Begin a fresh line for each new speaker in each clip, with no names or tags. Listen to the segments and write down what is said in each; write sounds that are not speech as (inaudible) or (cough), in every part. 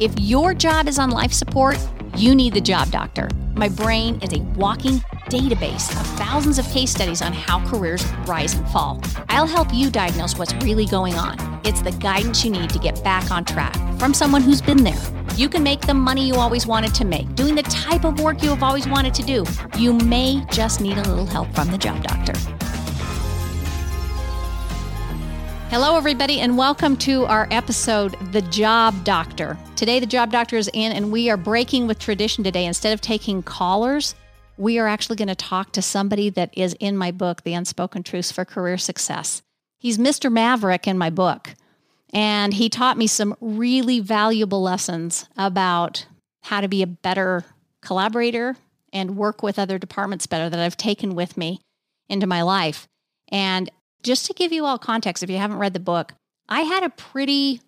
If your job is on life support, you need the job doctor. My brain is a walking database of thousands of case studies on how careers rise and fall. I'll help you diagnose what's really going on. It's the guidance you need to get back on track from someone who's been there. You can make the money you always wanted to make, doing the type of work you have always wanted to do. You may just need a little help from the job doctor. Hello, everybody, and welcome to our episode, The Job Doctor. Today, The Job Doctor is in, and we are breaking with tradition today. Instead of taking callers, we are actually going to talk to somebody that is in my book, The Unspoken Truths for Career Success. He's Mr. Maverick in my book, and he taught me some really valuable lessons about how to be a better collaborator and work with other departments better that I've taken with me into my life. And just to give you all context, if you haven't read the book, I had a pretty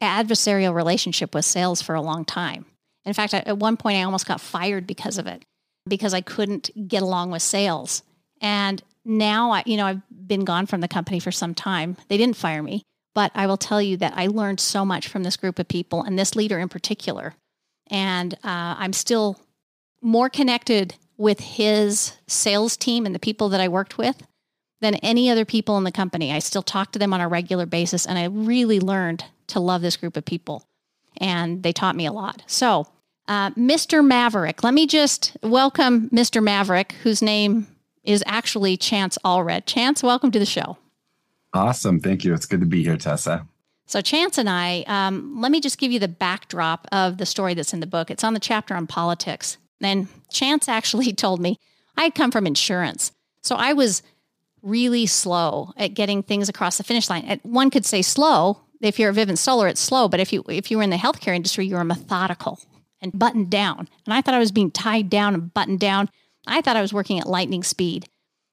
adversarial relationship with sales for a long time. In fact, at one point, I almost got fired because of it, because I couldn't get along with sales. And now, I, you know, I've been gone from the company for some time. They didn't fire me, but I will tell you that I learned so much from this group of people and this leader in particular. And uh, I'm still more connected with his sales team and the people that I worked with than any other people in the company. I still talk to them on a regular basis, and I really learned to love this group of people. And they taught me a lot. So, uh, Mr. Maverick, let me just welcome Mr. Maverick, whose name is actually Chance Allred. Chance, welcome to the show.
Awesome. Thank you. It's good to be here, Tessa.
So, Chance and I, um, let me just give you the backdrop of the story that's in the book. It's on the chapter on politics. And Chance actually (laughs) told me I had come from insurance. So I was really slow at getting things across the finish line. One could say slow. If you're a Vivint Solar, it's slow. But if you if you were in the healthcare industry, you were methodical and buttoned down. And I thought I was being tied down and buttoned down. I thought I was working at lightning speed.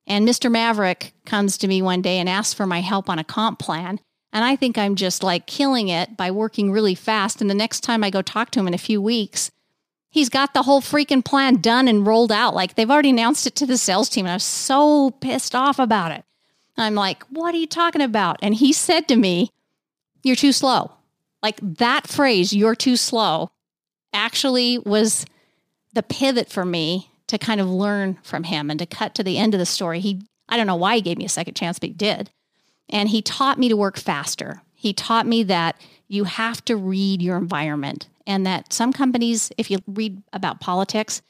And Mr. Maverick comes to me one day and asks for my help on a comp plan. And I think I'm just like killing it by working really fast. And the next time I go talk to him in a few weeks, he's got the whole freaking plan done and rolled out. Like they've already announced it to the sales team. And I was so pissed off about it. I'm like, what are you talking about? And he said to me, You're too slow. Like that phrase, you're too slow, actually was the pivot for me to kind of learn from him and to cut to the end of the story. He, I don't know why he gave me a second chance, but he did. And he taught me to work faster. He taught me that you have to read your environment and that some companies, if you read about politics,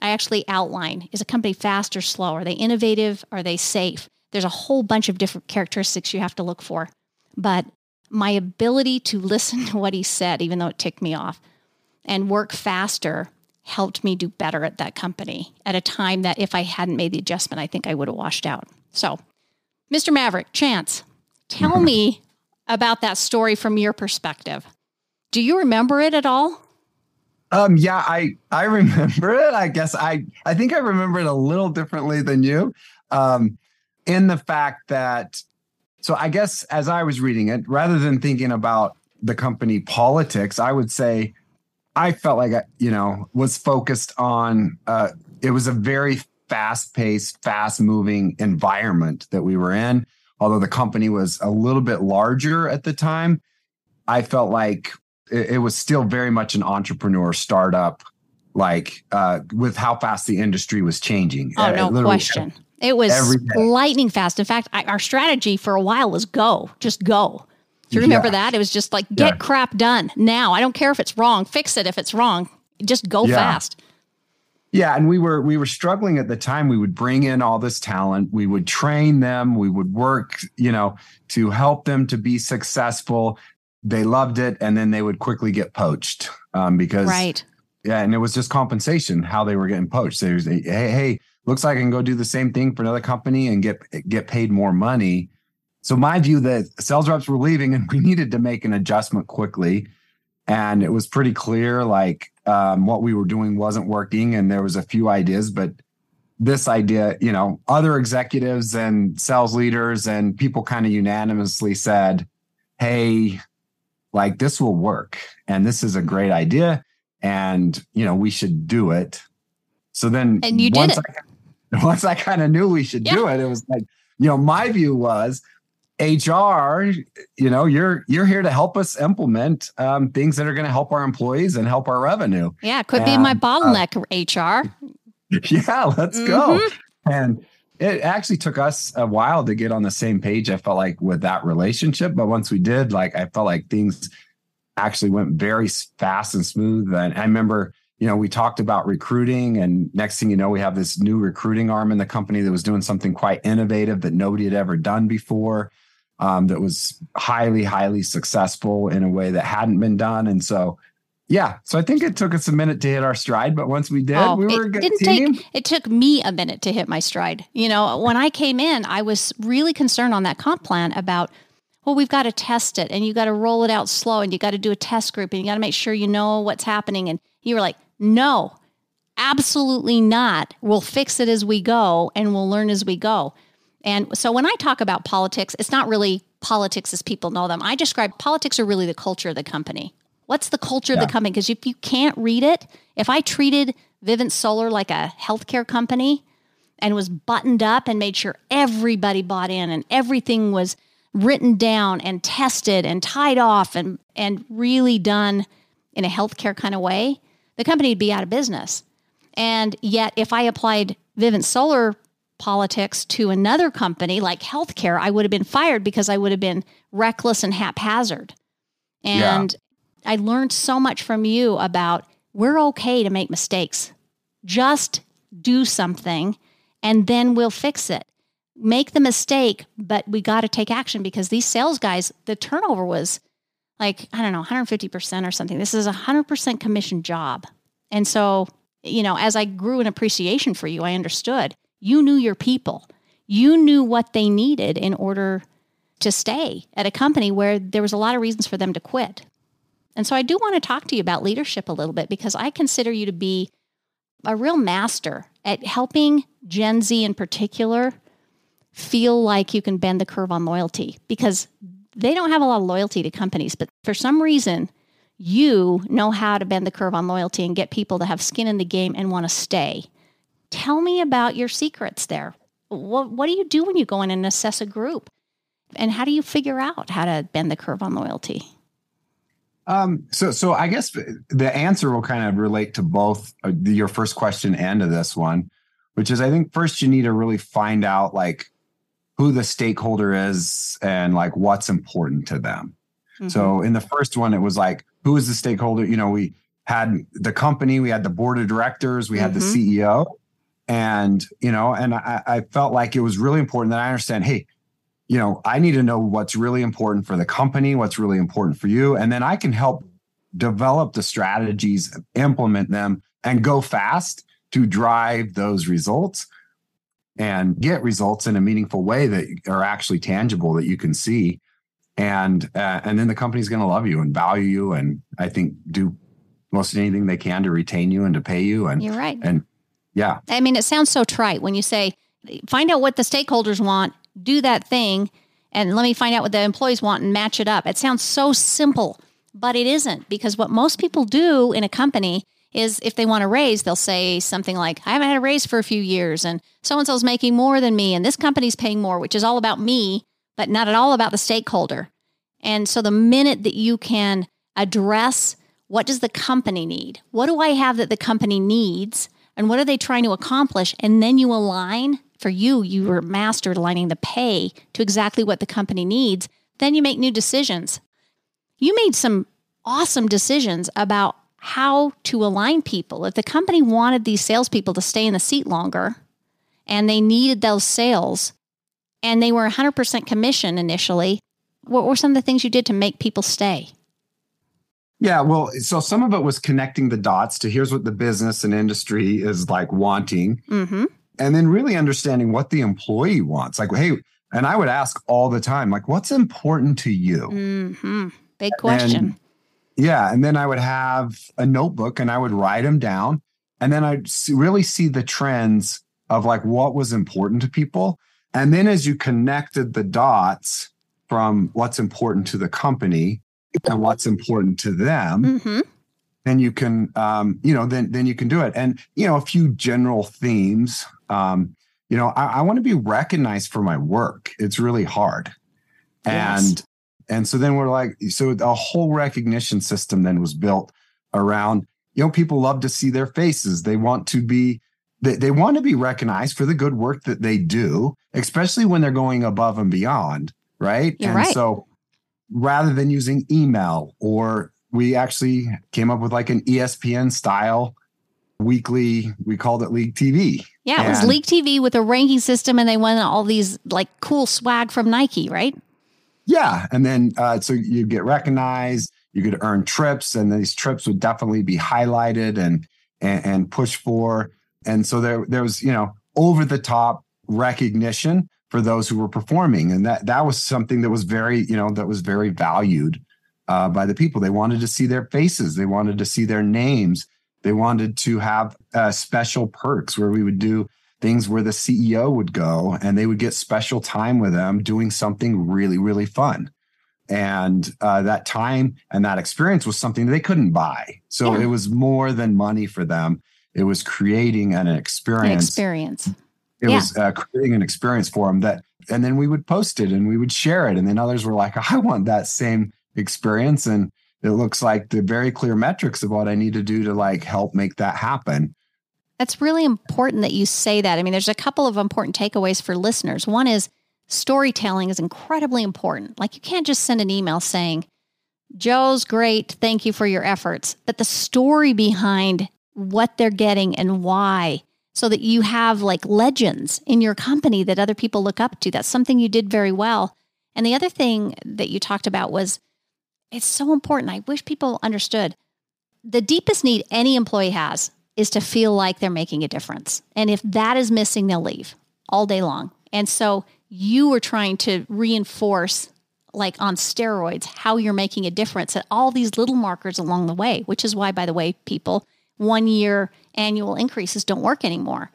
I actually outline is a company fast or slow? Are they innovative? Are they safe? There's a whole bunch of different characteristics you have to look for. But my ability to (laughs) listen to what he said, even though it ticked me off, and work faster helped me do better at that company at a time that if I hadn't made the adjustment, I think I would have washed out. So, Mr. Maverick, Chance, tell (laughs) me about that story from your perspective. Do you remember it at all?
Um, yeah, I I (laughs) remember it. I guess I I think I remember it a little differently than you. Um, in the fact that so I guess as I was reading it, rather than thinking about the company politics, I would say I felt like I, you know, was focused on uh it was a very fast-paced, fast-moving environment that we were in. Although the company was a little bit larger at the time, I felt like it, it was still very much an entrepreneur startup, like uh, with how fast the industry was changing.
Oh, no question. It was lightning fast. In fact, I, our strategy for a while was go, just go. Do you remember yeah. that? It was just like get yeah. crap done now. I don't care if it's wrong. Fix it if it's wrong. Just go yeah. fast.
Yeah, and we were we were struggling at the time. We would bring in all this talent, we would train them, we would work, you know, to help them to be successful they loved it and then they would quickly get poached um, because
right.
Yeah and it was just compensation how they were getting poached. They was hey hey looks like i can go do the same thing for another company and get get paid more money. So my view that sales reps were leaving and (laughs) we needed to make an adjustment quickly and it was pretty clear like um, what we were doing wasn't working and there was a few ideas but this idea you know other executives and sales leaders and people kind of unanimously said hey like this will work and this is a great idea and you know we should do it so then
and you
once
did
it. I, (laughs) once I kind of knew we should yeah. do it it was like you know my view was HR, you know, you're you're here to help us implement um, things that are going to help our employees and help our revenue.
Yeah, could be my uh, bottleneck, uh, HR. (laughs)
Yeah, let's mm-hmm. go. And it actually took us a while to get on the same page. I felt like with that relationship, but once we did, like I felt like things actually went very fast and smooth. And I remember, you know, we talked about recruiting, and next thing you know, we have this new recruiting arm in the company that was doing something quite innovative that nobody had ever done before. Um, that was highly, highly successful in a way that hadn't been done. And so yeah. So I think it took us a minute to hit our stride, but once we did, oh, we were a good
didn't
team.
Take, it took me a minute to hit my stride. You know, when I came in, I was really concerned on that comp plan about, well, we've got to test it and you got to roll it out slow and you got to do a test group and you got to make sure you know what's happening. And you were like, no, absolutely not. We'll fix it as we go and we'll learn as we go. And so when I talk about politics, it's not really politics as people know them. I describe politics are really the culture of the company. What's the culture yeah. of the company? Because if you can't read it, if I treated Vivint Solar like a healthcare company and was buttoned up and made sure everybody bought in and everything was written down and tested and tied off and, and really done in a healthcare kind of way, the company would be out of business. And yet, if I applied Vivint Solar politics to another company like healthcare, I would have been fired because I would have been reckless and haphazard. And I learned so much from you about we're okay to make mistakes. Just do something and then we'll fix it. Make the mistake, but we got to take action because these sales guys, the turnover was like, I don't know, 150% or something. This is a 100% commission job. And so, you know, as I grew an appreciation for you, I understood you knew your people. You knew what they needed in order to stay at a company where there was a lot of reasons for them to quit. And so I do want to talk to you about leadership a little bit because I consider you to be a real master at helping Gen Z in particular feel like you can bend the curve on loyalty because they don't have a lot of loyalty to companies, but for some reason, you know how to bend the curve on loyalty and get people to have skin in the game and want to stay. Tell me about your secrets there. What, what do you do when you go in and assess a group? And how do you figure out how to bend the curve on loyalty?
Um, so, so I guess the answer will kind of relate to both uh, your first question and to this one, which is I think first you need to really find out like who the stakeholder is and like what's important to them. Mm-hmm. So in the first one, it was like who is the stakeholder? You know, we had the company, we had the board of directors, we had mm-hmm. the CEO, and you know, and I, I felt like it was really important that I understand. Hey, you know, I need to know what's really important for the company, what's really important for you. And then I can help develop the strategies, implement them, and go fast to drive those results and get results in a meaningful way that are actually tangible that you can see. And uh, and then the company's going to love you and value you, and I think do most anything they can to retain you and to pay you. And
you're right.
And yeah,
I mean, it sounds so trite when you say find out what the stakeholders want do that thing and let me find out what the employees want and match it up. It sounds so simple, but it isn't because what most people do in a company is if they want a raise, they'll say something like, I haven't had a raise for a few years and so and so's making more than me and this company's paying more, which is all about me, but not at all about the stakeholder. And so the minute that you can address what does the company need? What do I have that the company needs? And what are they trying to accomplish? And then you align for you, you were mastered aligning the pay to exactly what the company needs. Then you make new decisions. You made some awesome decisions about how to align people. If the company wanted these salespeople to stay in the seat longer and they needed those sales and they were 100% commission initially, what were some of the things you did to make people stay?
Yeah, well, so some of it was connecting the dots to here's what the business and industry is like wanting. Mm-hmm and then really understanding what the employee wants. Like, hey, and I would ask all the time, like, what's important to you?
Mm-hmm. Big question.
And, yeah. And then I would have a notebook and I would write them down. And then I'd really see the trends of like what was important to people. And then as you connected the dots from what's important to the company and what's important to them, mm-hmm. Then you can, um, you know, then then you can do it. And you know, a few general themes um, you know, I, I want to be recognized for my work. It's really hard. And and so then we're like, so a whole recognition system then was built around, you know, people love to see their faces. They want to be they, they want to be recognized for the good work that they do, especially when they're going above and beyond, right?
You're
and
right.
so rather than using email or we actually came up with like an ESPN style weekly, we called it League TV.
Yeah, it was League TV with a ranking system, and they won all these like cool swag from Nike, right?
Yeah. And then uh, so you get recognized, you could earn trips, and these trips would definitely be highlighted and and, and pushed for. And so there there was, you know, over the top recognition for those who were performing. And that that was something that was very, you know, that was very valued uh, by the people. They wanted to see their faces, they wanted to see their names, they wanted to have uh, special perks where we would do things where the CEO would go and they would get special time with them doing something really, really fun. And uh, that time and that experience was something they couldn't buy. So
Yeah.
it was more than money for them. It was creating an
An
experience.
experience.
It
Yeah.
was uh, creating an experience for them that, and then we would post it and we would share it. And then others were like, I want that same experience. And it looks like the very clear metrics of what I need to do to like help make that happen.
That's really important that you say that. I mean, there's a couple of important takeaways for listeners. One is storytelling is incredibly important. Like, you can't just send an email saying, Joe's great. Thank you for your efforts. But the story behind what they're getting and why, so that you have like legends in your company that other people look up to. That's something you did very well. And the other thing that you talked about was it's so important. I wish people understood the deepest need any employee has is to feel like they're making a difference. And if that is missing, they'll leave all day long. And so you were trying to reinforce, like on steroids, how you're making a difference at all these little markers along the way, which is why, by the way, people, one year annual increases don't work anymore.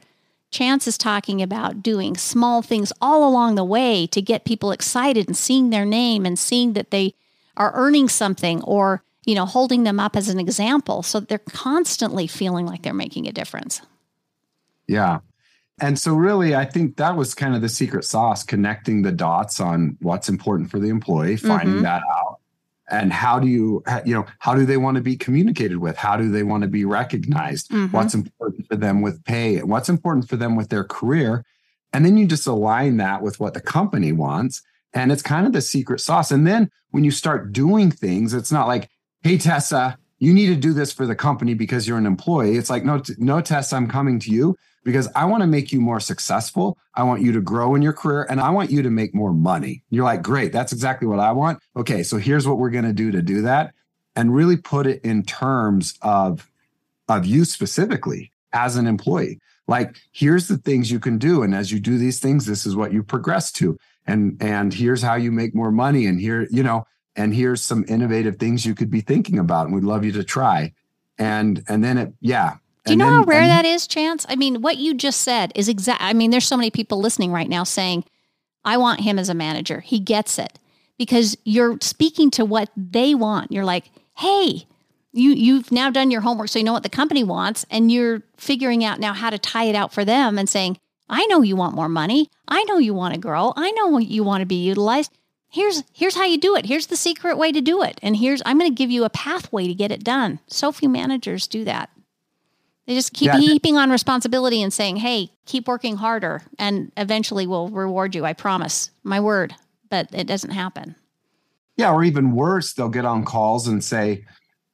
Chance is talking about doing small things all along the way to get people excited and seeing their name and seeing that they are earning something or you know holding them up as an example so they're constantly feeling like they're making a difference
Yeah. And so, really, I think that was kind of the secret sauce connecting the dots on what's important for the employee, finding
Mhm.
that out. And how do you, you know, how do they want to be communicated with? How do they want to be recognized?
Mhm.
What's important for them with pay? What's important for them with their career? And then you just align that with what the company wants. And it's kind of the secret sauce. And then when you start doing things, it's not like, hey, Tessa, you need to do this for the company because you're an employee. It's like, no, no, Tessa, I'm coming to you because I want to make you more successful. I want you to grow in your career and I want you to make more money. You're like, great, that's exactly what I want. Okay, so here's what we're going to do to do that and really put it in terms of of you specifically as an employee. Like, here's the things you can do and as you do these things, this is what you progress to. And and here's how you make more money and here, you know, and here's some innovative things you could be thinking about and we'd love you to try. And and then it yeah,
do you
And
know
then-
how rare
and-
that is chance? I mean what you just said is exact i mean there's so many people listening right now saying i want him as a manager. He gets it. Because you're speaking to what they want. You're like hey you you've now done your homework so you know what the company wants and you're figuring out now how to tie it out for them and saying i know you want more money. I know you want to grow. I know you want to be utilized. Here's here's how you do it. Here's the secret way to do it. And here's i'm going to give you a pathway to get it done. So few managers do that. They just keep
Yeah.
heaping on responsibility and saying hey keep working harder and eventually we'll reward you i promise. My word but it doesn't happen.
Yeah, or even worse, they'll get on calls and say,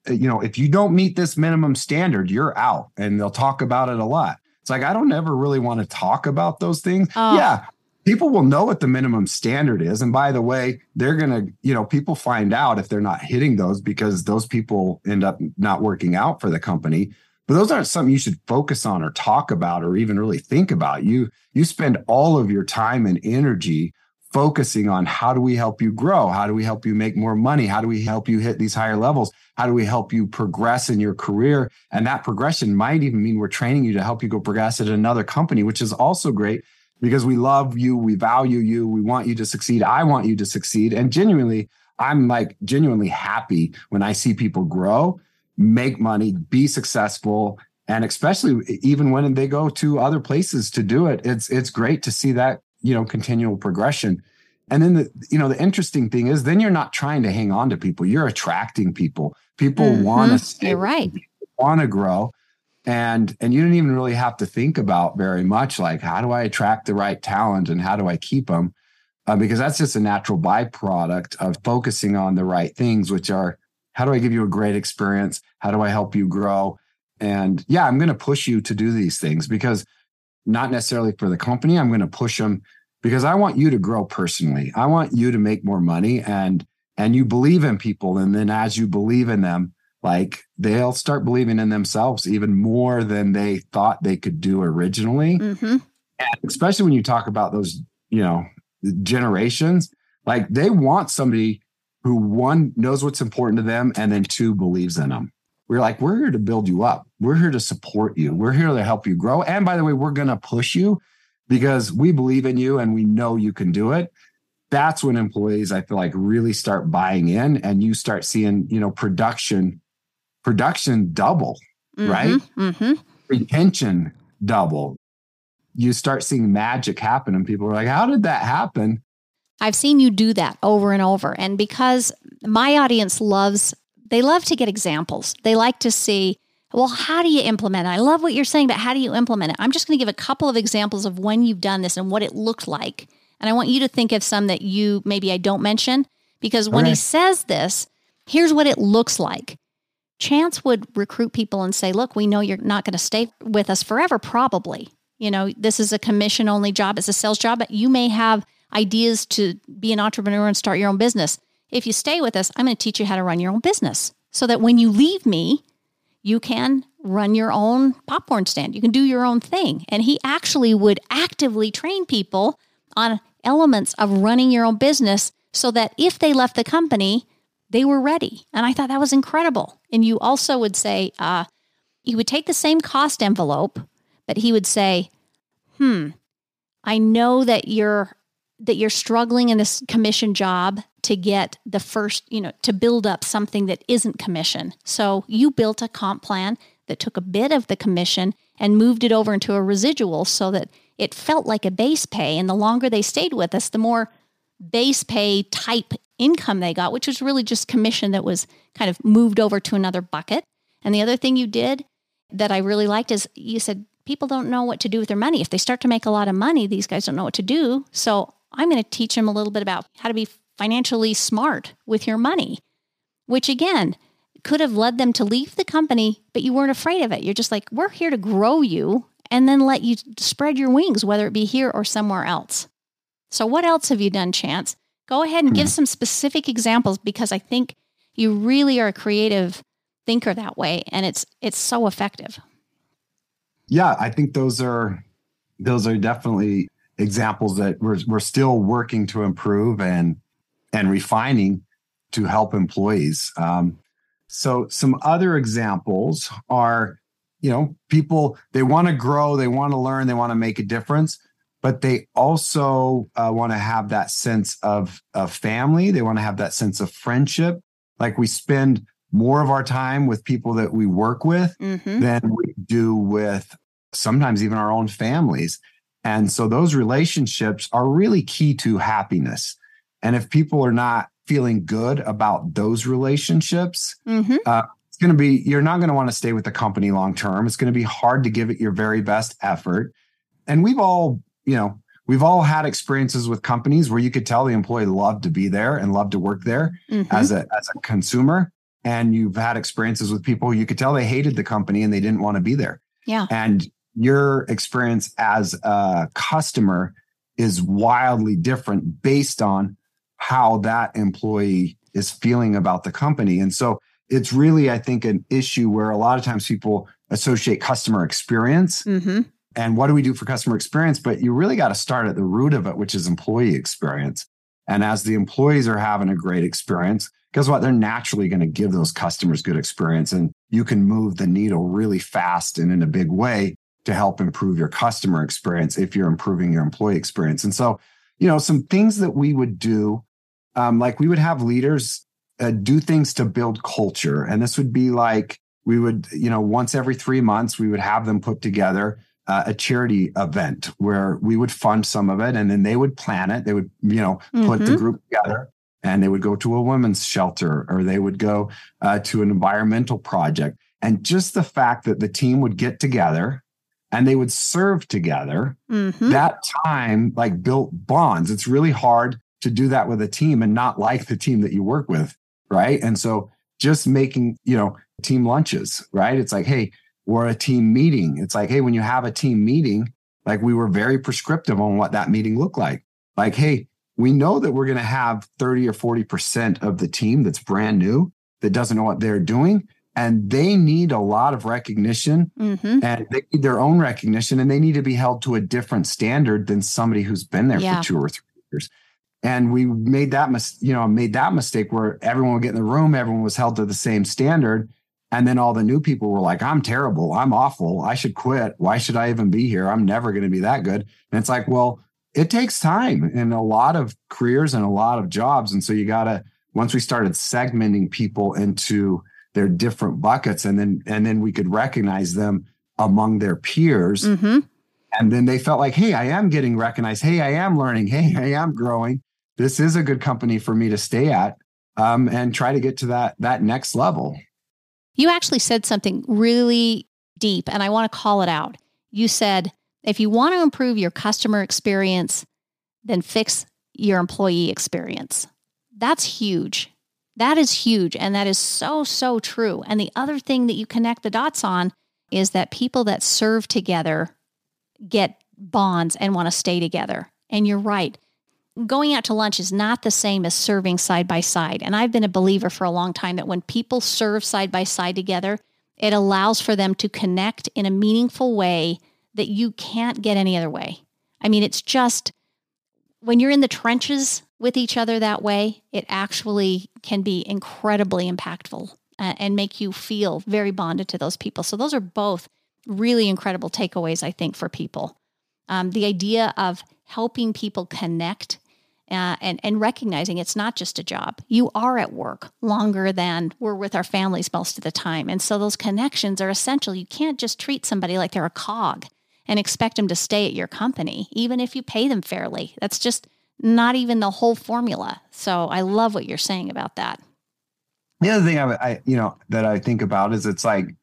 you know, if you don't meet this minimum standard, you're out. And they'll talk about it a lot. It's like, I don't ever really want to talk about those things.
Oh.
Yeah. People will know what the minimum standard is. And by the way, they're going to, you know, people find out if they're not hitting those because those people end up not working out for the company. But those aren't something you should focus on or talk about or even really think about. You you spend all of your time and energy focusing on how do we help you grow? How do we help you make more money? How do we help you hit these higher levels? How do we help you progress in your career? And that progression might even mean we're training you to help you go progress at another company, which is also great because we love you, we value you, we want you to succeed. I want you to succeed. And genuinely, I'm like genuinely happy when I see people grow, make money, be successful, and especially even when they go to other places to do it. It's it's great to see that, you know, continual progression. And then the you know the interesting thing is then you're not trying to hang on to people. You're attracting people. People mm-hmm. want to stay.
You're right.
Want to grow. And and you don't even really have to think about very much like how do I attract the right talent and how do I keep them? Uh, because that's just a natural byproduct of focusing on the right things, which are how do I give you a great experience? How do I help you grow? And yeah, I'm going to push you to do these things because not necessarily for the company. I'm going to push them because I want you to grow personally. I want you to make more money and and you believe in people and then as you believe in them, like they'll start believing in themselves even more than they thought they could do originally. Mm-hmm. especially when you talk about those, you know, generations, like they want somebody who one knows what's important to them and then two believes in them. We're like, we're here to build you up. We're here to support you. We're here to help you grow. And by the way, we're going to push you because we believe in you and we know you can do it. That's when employees, I feel like, really start buying in and you start seeing, you know, production, production double, mm-hmm, right? Mm-hmm. Retention double. You start seeing magic happen and people are like, how did that happen?
I've seen you do that over and over. And because my audience loves, they love to get examples. They like to see well, how do you implement it? I love what you're saying, but how do you implement it? I'm just going to give a couple of examples of when you've done this and what it looked like. And I want you to think of some that you maybe I don't mention because when okay. he says this, here's what it looks like. Chance would recruit people and say, Look, we know you're not going to stay with us forever, probably. You know, this is a commission only job, it's a sales job, but you may have ideas to be an entrepreneur and start your own business. If you stay with us, I'm going to teach you how to run your own business so that when you leave me, you can run your own popcorn stand. You can do your own thing. And he actually would actively train people on elements of running your own business so that if they left the company, they were ready. And I thought that was incredible. And you also would say, uh, he would take the same cost envelope, but he would say, hmm, I know that you're that you're struggling in this commission job to get the first, you know, to build up something that isn't commission. So you built a comp plan that took a bit of the commission and moved it over into a residual so that it felt like a base pay. And the longer they stayed with us, the more base pay type income they got, which was really just commission that was kind of moved over to another bucket. And the other thing you did that I really liked is you said people don't know what to do with their money. If they start to make a lot of money, these guys don't know what to do. So I'm going to teach them a little bit about how to be financially smart with your money, which again could have led them to leave the company, but you weren't afraid of it. You're just like, we're here to grow you and then let you spread your wings, whether it be here or somewhere else. So, what else have you done, Chance? Go ahead and give hmm. some specific examples because I think you really are a creative thinker that way and it's it's so effective.
Yeah, I think those are those are definitely examples that we're we're still working to improve and and refining to help employees. Um, so some other examples are, you know, people they want to grow, they want to learn, they want to make a difference, but they also uh, want to have that sense of of family. They want to have that sense of friendship. Like we spend more of our time with people that we work with mm-hmm. than we do with sometimes even our own families. And so those relationships are really key to happiness. And if people are not feeling good about those relationships, mm-hmm. uh, it's going to be, you're not going to want to stay with the company long term. It's going to be hard to give it your very best effort. And we've all, you know, we've all had experiences with companies where you could tell the employee loved to be there and loved to work there mm-hmm. as a as a consumer and you've had experiences with people you could tell they hated the company and they didn't want to be there
yeah
and your experience as a customer is wildly different based on how that employee is feeling about the company. And so it's really, I think, an issue where a lot of times people associate customer experience. Mm-hmm. And what do we do for customer experience? But you really got to start at the root of it, which is employee experience. And as the employees are having a great experience, guess what? They're naturally going to give those customers good experience. And you can move the needle really fast and in a big way to help improve your customer experience if you're improving your employee experience. And so, you know, some things that we would do, um, like we would have leaders uh, do things to build culture. And this would be like, we would, you know, once every three months, we would have them put together uh, a charity event where we would fund some of it and then they would plan it. They would, you know, put mm-hmm. the group together and they would go to a women's shelter or they would go uh, to an environmental project. And just the fact that the team would get together and they would serve together, mm-hmm. that time like built bonds. It's really hard to do that with a team and not like the team that you work with. Right. And so just making, you know, team lunches, right? It's like, hey, we're a team meeting. It's like, hey, when you have a team meeting, like we were very prescriptive on what that meeting looked like. Like, hey, we know that we're going to have 30 or 40% of the team that's brand new that doesn't know what they're doing. And they need a lot of recognition mm-hmm. and they need their own recognition and they need to be held to a different standard than somebody who's been there yeah. for two or three years. And we made that, mis- you know, made that mistake where everyone would get in the room, everyone was held to the same standard and then all the new people were like, I'm terrible. I'm awful. I should quit. Why should I even be here? I'm never going to be that good. And it's like, well, it takes time in a lot of careers and a lot of jobs. And so you got to, once we started segmenting people into their different buckets and then, and then we could recognize them among their peers. Mm-hmm. And then they felt like, hey, I am getting recognized. Hey, I am learning. Hey, I am growing. This is a good company for me to stay at um, and try to get to that, that next level.
You actually said something really deep, and I want to call it out. You said, if you want to improve your customer experience, then fix your employee experience. That's huge. That is huge. And that is so, so true. And the other thing that you connect the dots on is that people that serve together get bonds and want to stay together. And you're right going out to lunch is not the same as serving side by side. And I've been a believer for a long time that when people serve side by side together, it allows for them to connect in a meaningful way that you can't get any other way. I mean, it's just when you're in the trenches with each other that way, it actually can be incredibly impactful uh, and make you feel very bonded to those people. So, those are both really incredible takeaways, I think, for people. Um, the idea of helping people connect uh, and, and recognizing it's not just a job. You are at work longer than we're with our families most of the time. And so those connections are essential. You can't just treat somebody like they're a cog and expect them to stay at your company, even if you pay them fairly. That's just not even the whole formula. So I love what you're saying about that.
The other thing I, I you know, that I think about is it's like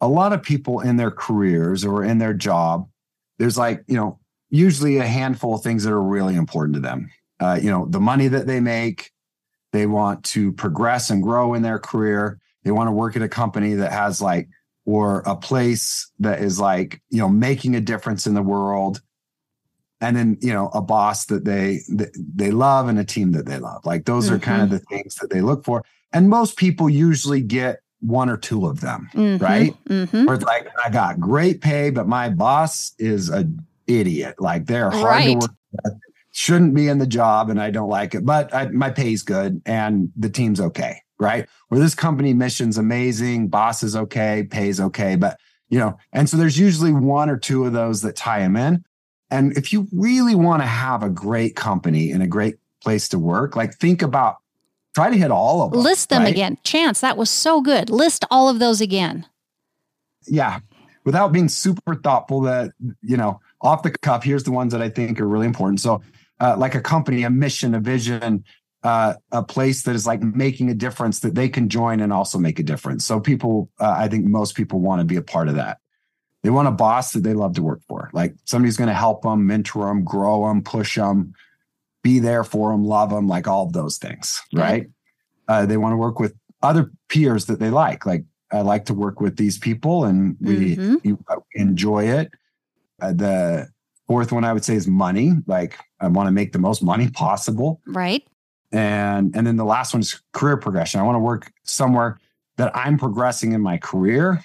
a lot of people in their careers or in their job, there's like, you know, usually a handful of things that are really important to them uh, you know, the money that they make. They want to progress and grow in their career. They want to work at a company that has like, or a place that is like, you know, making a difference in the world. And then, you know, a boss that they that they love and a team that they love. Like those mm-hmm. are kind of the things that they look for. And most people usually get one or two of them, mm-hmm. right? Mm-hmm. Where it's like, I got great pay, but my boss is a idiot. Like they're hard right. to work with shouldn't be in the job and I don't like it, but I, my pay's good and the team's okay, right? Where this company mission's amazing, boss is okay, pays okay, but you know, and so there's usually one or two of those that tie them in. And if you really want to have a great company and a great place to work, like think about try to hit all of them.
List them right? again. Chance, that was so good. List all of those again.
Yeah. Without being super thoughtful that, you know, off the cuff, here's the ones that I think are really important. So uh, like a company, a mission, a vision, uh, a place that is like making a difference that they can join and also make a difference. So people, uh, I think most people want to be a part of that. They want a boss that they love to work for, like somebody's going to help them, mentor them, grow them, push them, be there for them, love them, like all of those things, right? Uh, they want to work with other peers that they like. Like I like to work with these people, and we, mm-hmm. enjoy it. Uh, the Fourth one I would say is money. Like I want to make the most money possible.
Right.
And and then the last one is career progression. I want to work somewhere that I'm progressing in my career.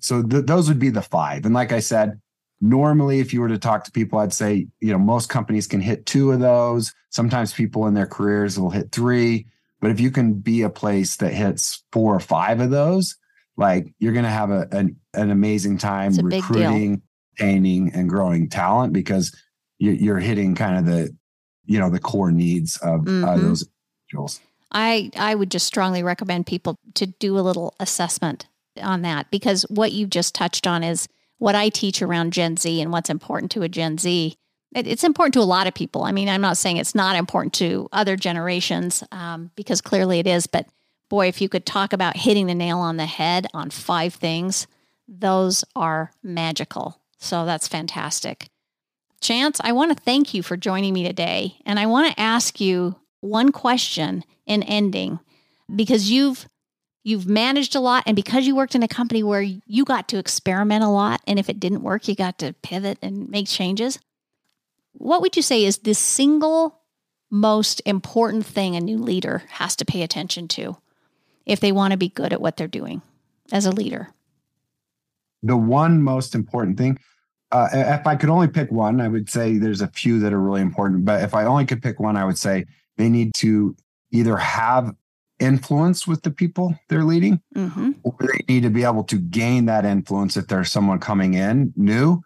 So th- those would be the five. And like I said, normally if you were to talk to people, I'd say, you know, most companies can hit two of those. Sometimes people in their careers will hit three. But if you can be a place that hits four or five of those, like you're going to have a, an, an amazing time recruiting, retaining and growing talent because you're hitting kind of the you know the core needs of uh, mm-hmm. uh, those individuals.
I I would just strongly recommend people to do a little assessment on that because what you just touched on is what I teach around Gen Z and what's important to a Gen Z. It, it's important to a lot of people. I mean, I'm not saying it's not important to other generations um, because clearly it is. But boy, if you could talk about hitting the nail on the head on five things, those are magical. So that's fantastic. Chance, I want to thank you for joining me today. And I want to ask you one question in ending because you've you've managed a lot and because you worked in a company where you got to experiment a lot and if it didn't work you got to pivot and make changes what would you say is the single most important thing a new leader has to pay attention to if they want to be good at what they're doing as a leader
the one most important thing uh, if i could only pick one i would say there's a few that are really important but if i only could pick one i would say they need to either have influence with the people they're leading, mm-hmm. or they need to be able to gain that influence if there's someone coming in new.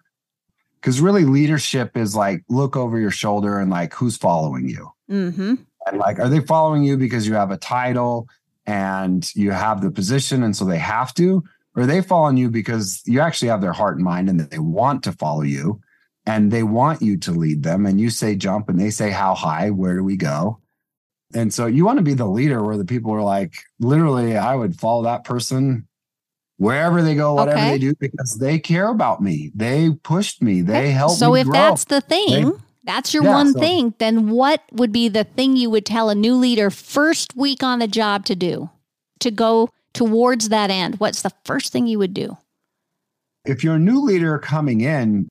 Because really, leadership is like look over your shoulder and like who's following you. Mm-hmm. And like, are they following you because you have a title and you have the position and so they have to? Or they following you because you actually have their heart and mind and that they want to follow you and they want you to lead them? And you say jump and they say how high, where do we go? And so you want to be the leader where the people are like, literally, I would follow that person wherever they go, whatever okay. they do, because they care about me. They pushed me. They okay. helped
so if
grow.
that's the thing, they, that's your yeah, one so, thing, then what would be the thing you would tell a new leader first week on the job to do to go towards that end? What's the first thing you would do?
If you're a new leader coming in,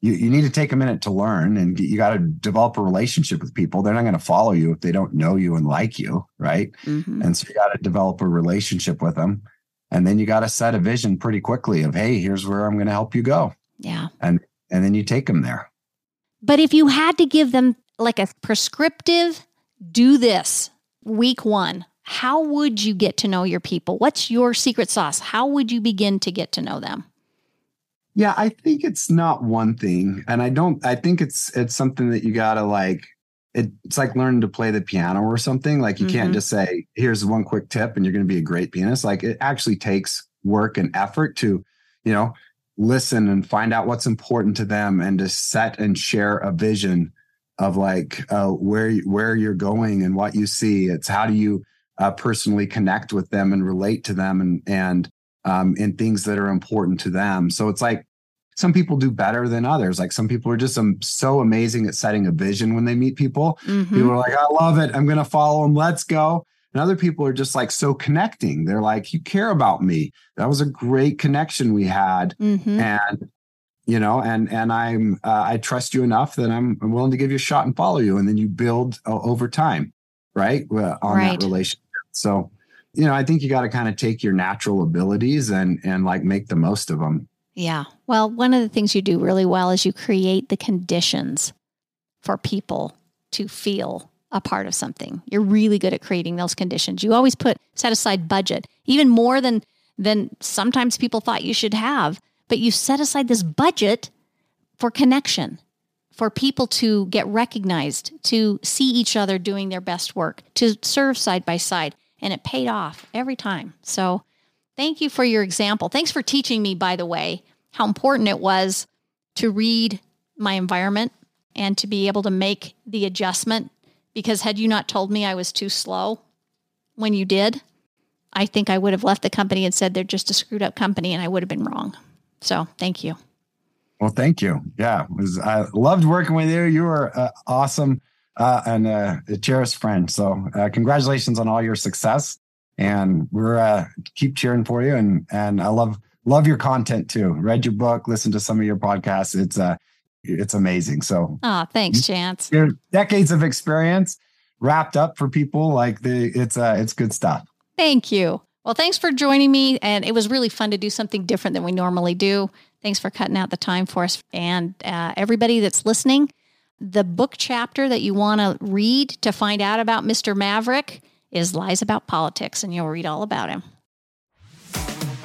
you, you need to take a minute to learn and you got to develop a relationship with people. They're not going to follow you if they don't know you and like you, right? Mm-hmm. And so you got to develop a relationship with them. And then you got to set a vision pretty quickly of, hey, here's where I'm going to help you go.
Yeah.
And and then you take them there.
But if you had to give them like a prescriptive, do this week one, how would you get to know your people? What's your secret sauce? How would you begin to get to know them?
Yeah, I think it's not one thing. And I don't I think it's it's something that you gotta like it, it's like learning to play the piano or something. Like you mm-hmm. can't just say, here's one quick tip and you're gonna be a great pianist. Like it actually takes work and effort to, you know, listen and find out what's important to them and to set and share a vision of like uh, where where you're going and what you see. It's how do you uh, personally connect with them and relate to them and and um, in things that are important to them. So it's like some people do better than others. Like some people are just um, so amazing at setting a vision when they meet people. Mm-hmm. People are like, I love it. I'm going to follow them. Let's go. And other people are just like so connecting. They're like, you care about me. That was a great connection we had. Mm-hmm. And you know, and and I'm uh, I trust you enough that I'm, I'm willing to give you a shot and follow you, and then you build uh, over time, right, uh, on right. that relationship. So, you know, I think you got to kind of take your natural abilities and and like make the most of them.
Yeah. Well, one of the things you do really well is you create the conditions for people to feel a part of something. You're really good at creating those conditions. You always put set aside budget, even more than than sometimes people thought you should have, but you set aside this budget for connection, for people to get recognized, to see each other doing their best work, to serve side by side, and it paid off every time. So, thank you for your example. Thanks for teaching me by the way how important it was to read my environment and to be able to make the adjustment. Because had you not told me I was too slow when you did, I think I would have left the company and said they're just a screwed up company and I would have been wrong. So thank you.
Well, thank you. Yeah, was I loved working with you. You were uh, awesome uh, and uh, a cherished friend. So uh, congratulations on all your success, and we're uh, keep cheering for you. And and I love love your content too. Read your book, listen to some of your podcasts. It's uh it's amazing. So
oh, thanks, Chance.
Your decades of experience wrapped up for people like the it's uh it's good stuff.
Thank you. Well, thanks for joining me. And it was really fun to do something different than we normally do. Thanks for cutting out the time for us. And uh, everybody that's listening, the book chapter that you want to read to find out about Mr. Maverick is Lies About Politics, and you'll read all about him.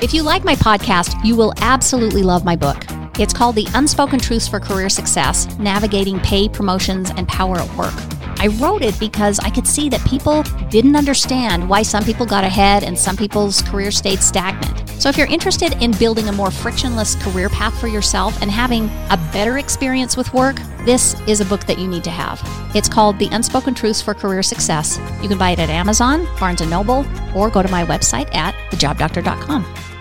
If you like my podcast, you will absolutely love my book. It's called The Unspoken Truths for Career Success Navigating Pay, Promotions, and Power at Work. I wrote it because I could see that people didn't understand why some people got ahead and some people's career stayed stagnant. So, if you're interested in building a more frictionless career path for yourself and having a better experience with work, this is a book that you need to have. It's called The Unspoken Truths for Career Success. You can buy it at Amazon, Barnes & Noble, or go to my website at thejobdoctor.com.